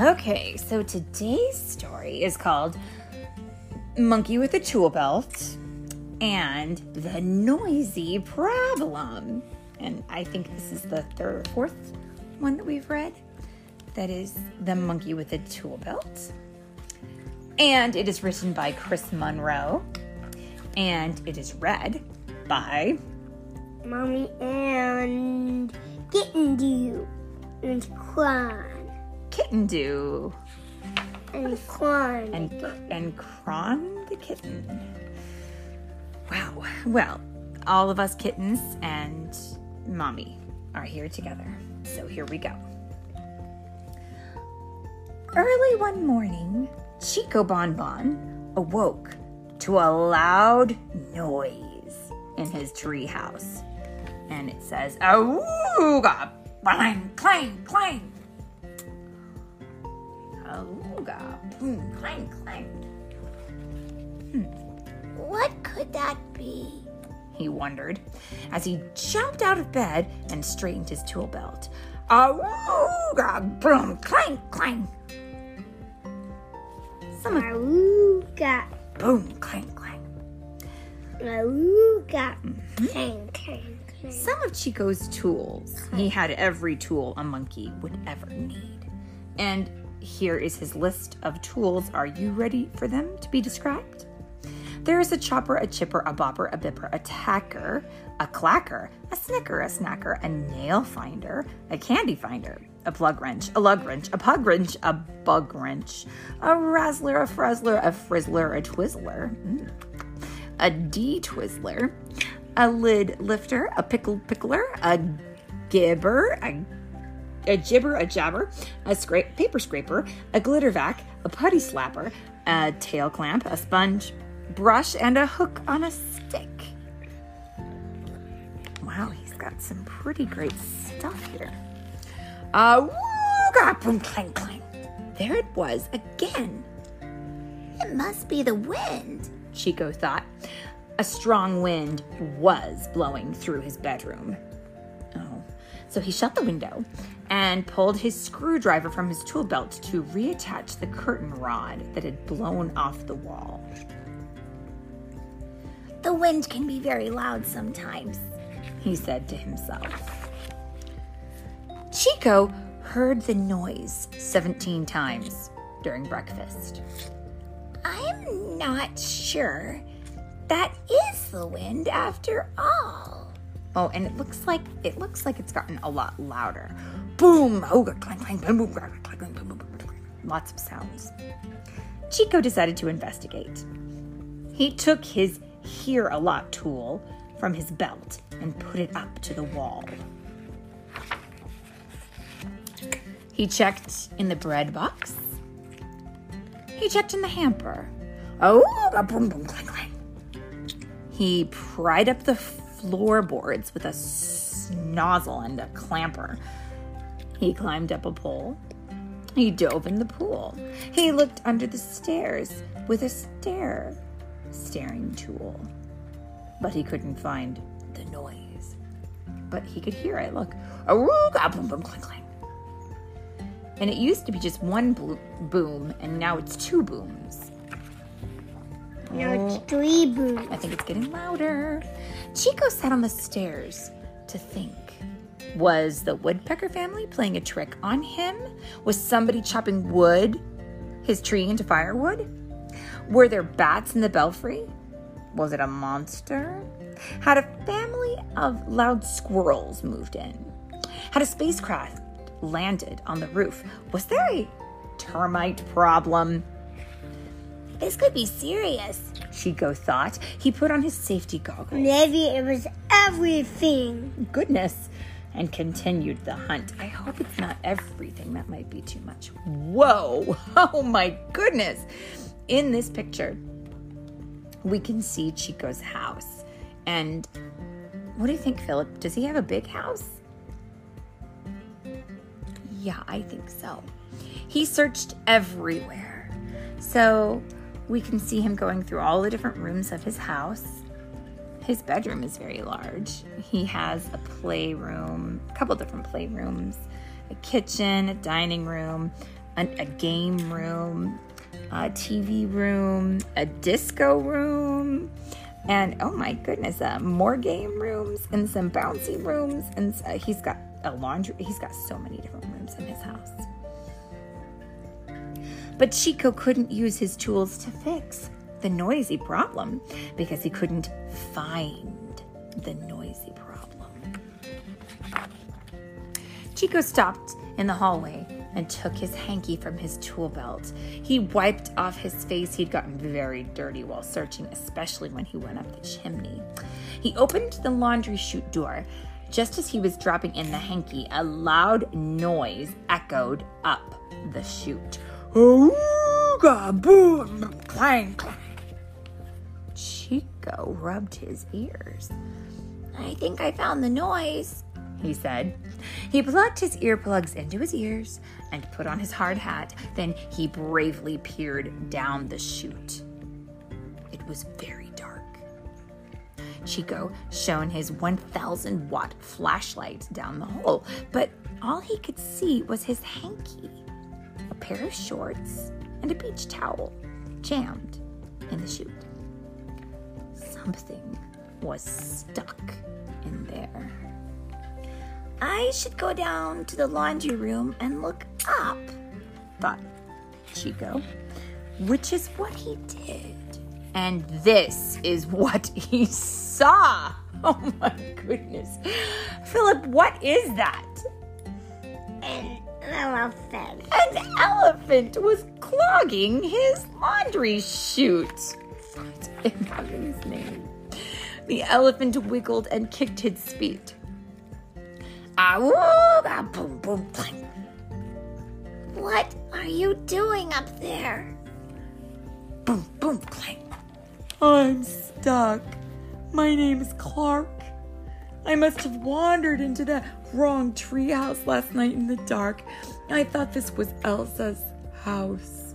Okay, so today's story is called Monkey with a Tool Belt and the Noisy Problem. And I think this is the third or fourth one that we've read. That is The Monkey with a Tool Belt. And it is written by Chris Monroe. And it is read by Mommy and Kitten Do and Kwan Kitten Do and Kwan. and and Kron the kitten. Wow. Well, all of us kittens and mommy are here together. So here we go. Early one morning, Chico Bon Bon awoke to a loud noise in his treehouse. And it says, Awooga! Clang, clang, clang! Awooga! Boom, hmm. clang, clang! Hmm. What could that be? he wondered as he jumped out of bed and straightened his tool belt. Awooga! Boom, clang, clang! Some of boom, clang, clang. awooga, mm-hmm. clang, clang, clang. Some of Chico's tools. He had every tool a monkey would ever need. And here is his list of tools. Are you ready for them to be described? There is a chopper, a chipper, a bopper, a bipper, a tacker, a clacker, a snicker, a snacker, a nail finder, a candy finder, a plug wrench, a lug wrench, a pug wrench, a bug wrench, a razzler, a frazzler, a frizzler, a twizzler. Mm a D Twizzler, a lid lifter, a pickle pickler, a gibber, a, a jibber a jabber, a scrape paper scraper, a glitter vac, a putty slapper, a tail clamp, a sponge brush, and a hook on a stick. Wow, he's got some pretty great stuff here. Uh, wooga, boom, clang, clang. There it was again. It must be the wind, Chico thought. A strong wind was blowing through his bedroom. Oh. So he shut the window and pulled his screwdriver from his tool belt to reattach the curtain rod that had blown off the wall. The wind can be very loud sometimes, he said to himself. Chico heard the noise 17 times during breakfast. I'm not sure that is the wind after all. Oh, and it looks like it looks like it's gotten a lot louder. Boom! Oh, clang, clang, boom, boom, clang, clang, boom, boom, boom. Lots of sounds. Chico decided to investigate. He took his hear a lot tool from his belt and put it up to the wall. He checked in the bread box. He checked in the hamper. Oh, boom, boom, clang, clang. He pried up the floorboards with a snozzle and a clamper. He climbed up a pole. He dove in the pool. He looked under the stairs with a stare staring tool. But he couldn't find the noise. But he could hear it. Look, Awooga, boom, boom, clang, clang. And it used to be just one boom, and now it's two booms. Now it's oh. three boots. I think it's getting louder. Chico sat on the stairs to think. Was the woodpecker family playing a trick on him? Was somebody chopping wood, his tree into firewood? Were there bats in the belfry? Was it a monster? Had a family of loud squirrels moved in? Had a spacecraft landed on the roof? Was there a termite problem? This could be serious, Chico thought. He put on his safety goggles. Maybe it was everything. Goodness. And continued the hunt. I hope it's not everything. That might be too much. Whoa. Oh my goodness. In this picture, we can see Chico's house. And what do you think, Philip? Does he have a big house? Yeah, I think so. He searched everywhere. So we can see him going through all the different rooms of his house. His bedroom is very large. He has a playroom, a couple different playrooms, a kitchen, a dining room, a, a game room, a TV room, a disco room, and oh my goodness, uh, more game rooms and some bouncy rooms. And uh, he's got a laundry, he's got so many different rooms in his house. But Chico couldn't use his tools to fix the noisy problem because he couldn't find the noisy problem. Chico stopped in the hallway and took his hanky from his tool belt. He wiped off his face. He'd gotten very dirty while searching, especially when he went up the chimney. He opened the laundry chute door. Just as he was dropping in the hanky, a loud noise echoed up the chute. Ooga boom, clang, clang. Chico rubbed his ears. I think I found the noise, he said. He plugged his earplugs into his ears and put on his hard hat. Then he bravely peered down the chute. It was very dark. Chico shone his 1,000 watt flashlight down the hole, but all he could see was his hanky, pair of shorts, and a beach towel jammed in the chute. Something was stuck in there. I should go down to the laundry room and look up, thought Chico, which is what he did. And this is what he saw. Oh my goodness. Philip, what is that? An elephant. An elephant was clogging his laundry chute. Heaven's name. The elephant wiggled and kicked his feet. Awooga, boom, boom, clang. What are you doing up there? Boom, boom, clang. I'm stuck. My name is Clark. I must have wandered into that wrong treehouse last night in the dark. I thought this was Elsa's house.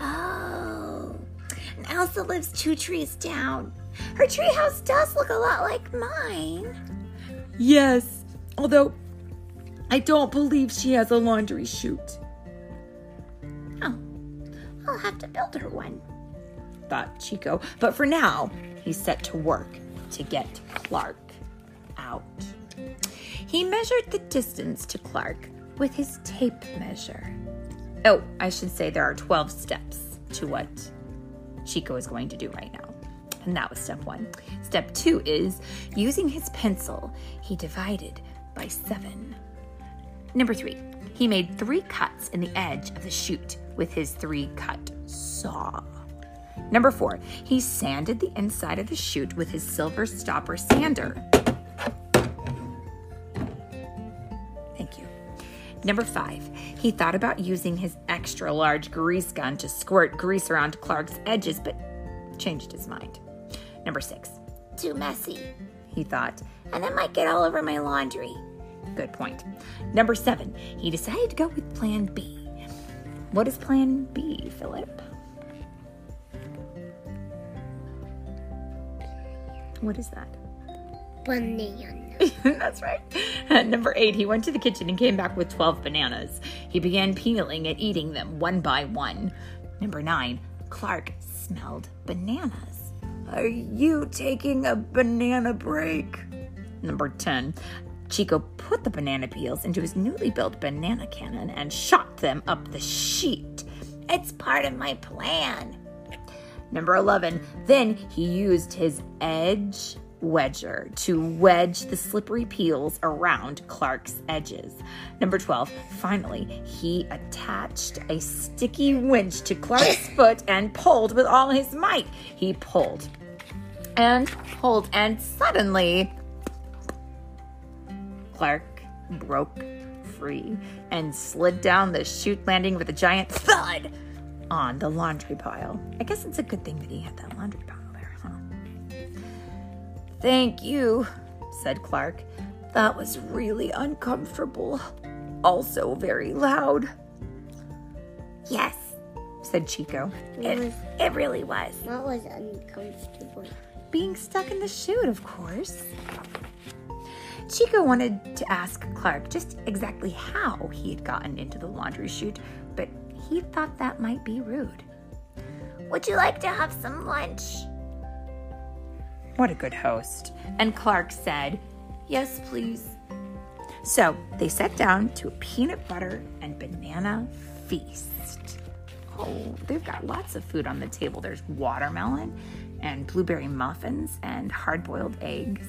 Oh. And Elsa lives two trees down. Her treehouse does look a lot like mine. Yes, although I don't believe she has a laundry chute, Oh. I'll have to build her one. thought Chico. But for now, he set to work to get Clark out. He measured the distance to Clark with his tape measure. Oh, I should say there are 12 steps to what Chico is going to do right now. And that was step one. Step two is using his pencil, he divided by seven. Number three, he made three cuts in the edge of the chute with his three cut saw. Number four, he sanded the inside of the chute with his silver stopper sander. Thank you. Number five, he thought about using his extra large grease gun to squirt grease around Clark's edges, but changed his mind. Number six, Too messy. he thought. And it might get all over my laundry. Good point. Number seven, he decided to go with plan B. What is plan B, Philip? What is that? Banana. That's right. Number eight, he went to the kitchen and came back with 12 bananas. He began peeling and eating them one by one. Number nine, Clark smelled bananas. Are you taking a banana break? Number 10, Chico put the banana peels into his newly built banana cannon and shot them up the sheet. It's part of my plan. Number 11, then he used his edge wedger to wedge the slippery peels around Clark's edges. Number 12, finally, he attached a sticky winch to Clark's foot and pulled with all his might. He pulled and pulled, and suddenly, Clark broke free and slid down the chute landing with a giant thud on the laundry pile. I guess it's a good thing that he had that laundry pile there, huh? Thank you, said Clark. That was really uncomfortable. Also very loud. Yes, Said Chico. it was. It really was. That was uncomfortable. Being stuck in the chute, of course. Chico wanted to ask Clark just exactly how he had gotten into the laundry chute, but he thought that might be rude. Would you like to have some lunch? What a good host. And Clark said, Yes, please. So they sat down to a peanut butter and banana feast. Oh, they've got lots of food on the table. There's watermelon and blueberry muffins and hard boiled eggs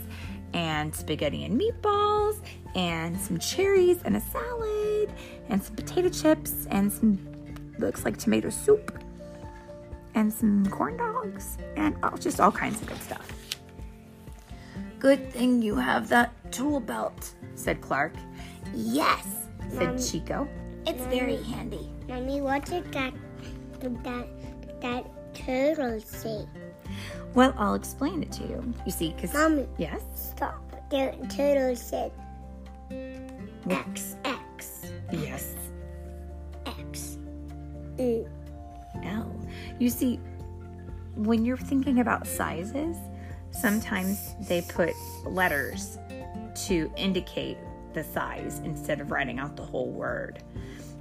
and spaghetti and meatballs and some cherries and a salad and some potato chips and some looks like tomato soup and some corn dogs and oh, just all kinds of good stuff. Good thing you have that tool belt, said Clark. Yes, Said Mommy. Chico. it's very handy. Mommy, what did that that that turtle say? Well, I'll explain it to you. You see, because Mommy, yes, stop. The turtle said X, X, L. You see, when you're thinking about sizes, sometimes they put letters to indicate the size instead of writing out the whole word.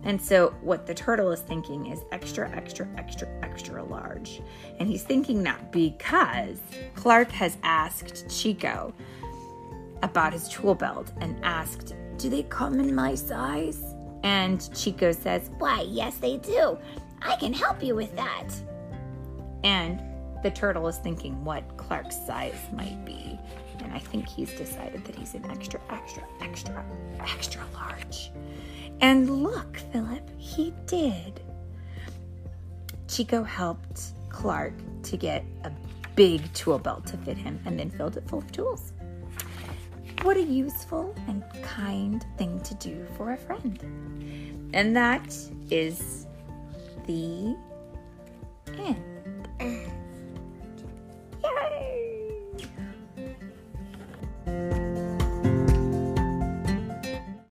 And so, what the turtle is thinking is extra, extra, extra, extra large. And he's thinking that because Clark has asked Chico about his tool belt and asked, Do they come in my size? And Chico says, Why, yes, they do. I can help you with that. And the turtle is thinking what Clark's size might be. And I think he's decided that he's an extra, extra, extra, extra large. And look, Philip, he did. Chico helped Clark to get a big tool belt to fit him and then filled it full of tools. What a useful and kind thing to do for a friend. And that is the end. Mm.